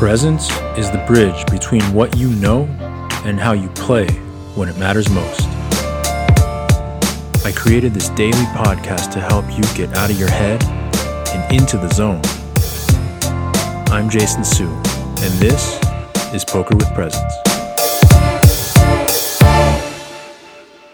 Presence is the bridge between what you know and how you play when it matters most. I created this daily podcast to help you get out of your head and into the zone. I'm Jason Su, and this is Poker with Presence.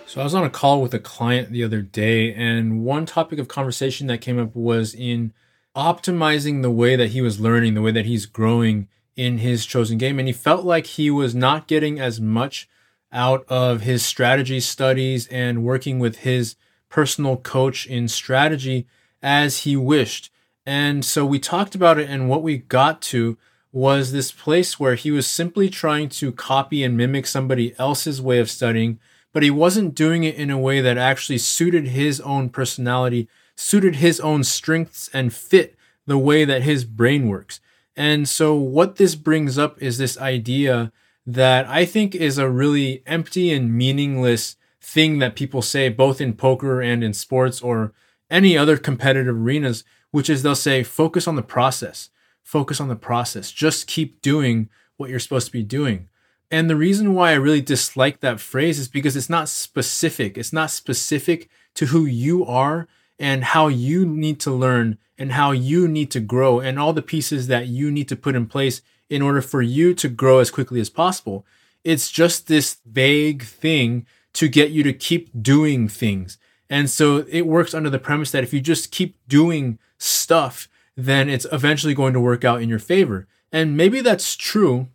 So, I was on a call with a client the other day, and one topic of conversation that came up was in optimizing the way that he was learning, the way that he's growing in his chosen game. And he felt like he was not getting as much out of his strategy studies and working with his personal coach in strategy as he wished. And so we talked about it, and what we got to was this place where he was simply trying to copy and mimic somebody else's way of studying, but he wasn't doing it in a way that actually suited his own personality, suited his own strengths, and fit the way that his brain works. And so, what this brings up is this idea that I think is a really empty and meaningless thing that people say, both in poker and in sports or any other competitive arenas, which is they'll say, focus on the process, focus on the process, just keep doing what you're supposed to be doing. And the reason why I really dislike that phrase is because it's not specific. It's not specific to who you are and how you need to learn and how you need to grow and all the pieces that you need to put in place in order for you to grow as quickly as possible. It's just this vague thing to get you to keep doing things. And so it works under the premise that if you just keep doing stuff, then it's eventually going to work out in your favor. And maybe that's true,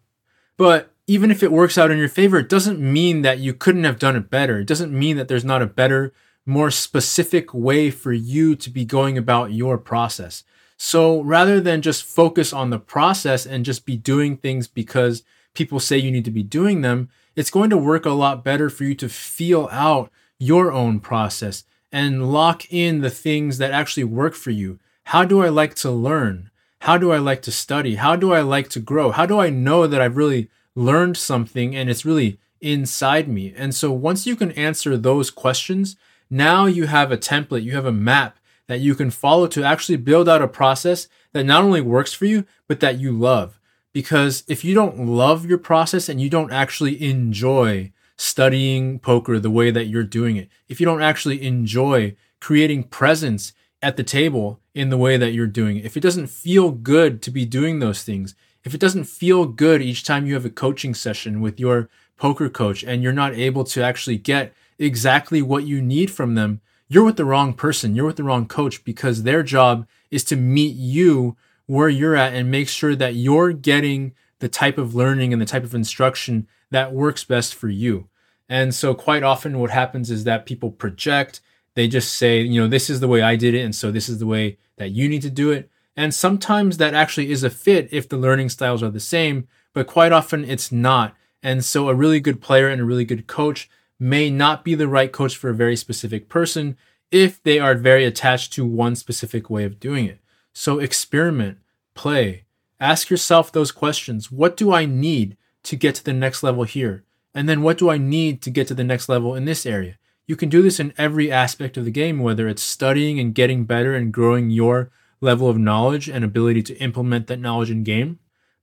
but even if it works out in your favor, it doesn't mean that you couldn't have done it better. It doesn't mean that there's not a better more specific way for you to be going about your process. So rather than just focus on the process and just be doing things because people say you need to be doing them, it's going to work a lot better for you to feel out your own process and lock in the things that actually work for you. How do I like to learn? How do I like to study? How do I like to grow? How do I know that I've really learned something and it's really inside me? And so once you can answer those questions, now you have a template, you have a map that you can follow to actually build out a process that not only works for you, but that you love. Because if you don't love your process and you don't actually enjoy studying poker the way that you're doing it, if you don't actually enjoy creating presence at the table in the way that you're doing it, if it doesn't feel good to be doing those things, if it doesn't feel good each time you have a coaching session with your poker coach and you're not able to actually get exactly what you need from them, you're with the wrong person. You're with the wrong coach because their job is to meet you where you're at and make sure that you're getting the type of learning and the type of instruction that works best for you. And so, quite often, what happens is that people project, they just say, you know, this is the way I did it. And so, this is the way that you need to do it. And sometimes that actually is a fit if the learning styles are the same, but quite often it's not. And so, a really good player and a really good coach may not be the right coach for a very specific person if they are very attached to one specific way of doing it. So experiment, play, ask yourself those questions. What do I need to get to the next level here? And then what do I need to get to the next level in this area? You can do this in every aspect of the game, whether it's studying and getting better and growing your level of knowledge and ability to implement that knowledge in game,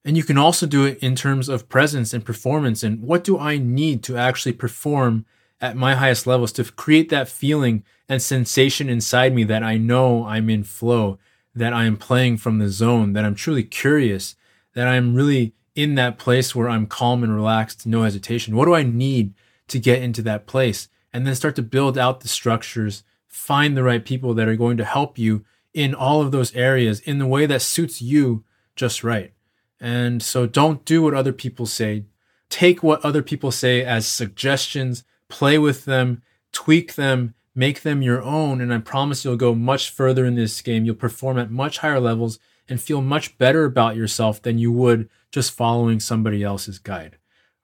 and you can also do it in terms of presence and performance. And what do I need to actually perform at my highest levels to create that feeling and sensation inside me that I know I'm in flow, that I'm playing from the zone, that I'm truly curious, that I'm really in that place where I'm calm and relaxed, no hesitation. What do I need to get into that place? And then start to build out the structures, find the right people that are going to help you in all of those areas in the way that suits you just right. And so don't do what other people say. Take what other people say as suggestions, play with them, tweak them, make them your own. And I promise you'll go much further in this game. You'll perform at much higher levels and feel much better about yourself than you would just following somebody else's guide.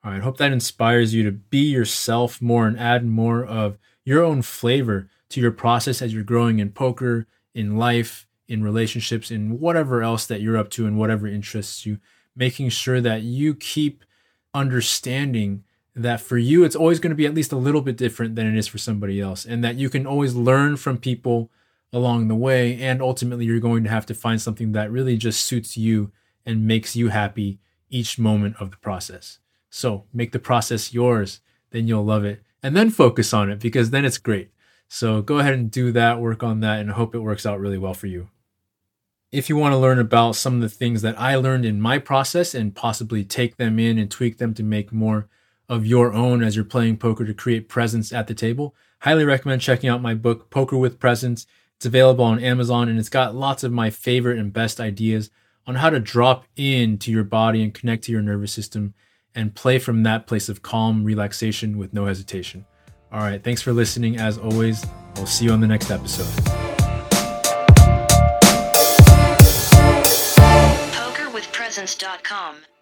All right. Hope that inspires you to be yourself more and add more of your own flavor to your process as you're growing in poker, in life, in relationships, in whatever else that you're up to and whatever interests you, making sure that you keep understanding that for you, it's always going to be at least a little bit different than it is for somebody else, and that you can always learn from people along the way. And ultimately, you're going to have to find something that really just suits you and makes you happy each moment of the process. So make the process yours, then you'll love it. And then focus on it because then it's great. So go ahead and do that, work on that, and hope it works out really well for you. If you want to learn about some of the things that I learned in my process and possibly take them in and tweak them to make more of your own as you're playing poker to create presence at the table, highly recommend checking out my book, Poker with Presence. It's available on Amazon and it's got lots of my favorite and best ideas on how to drop into your body and connect to your nervous system and play from that place of calm relaxation with no hesitation. All right, thanks for listening. As always, I'll see you on the next episode. PokerWithPresence.com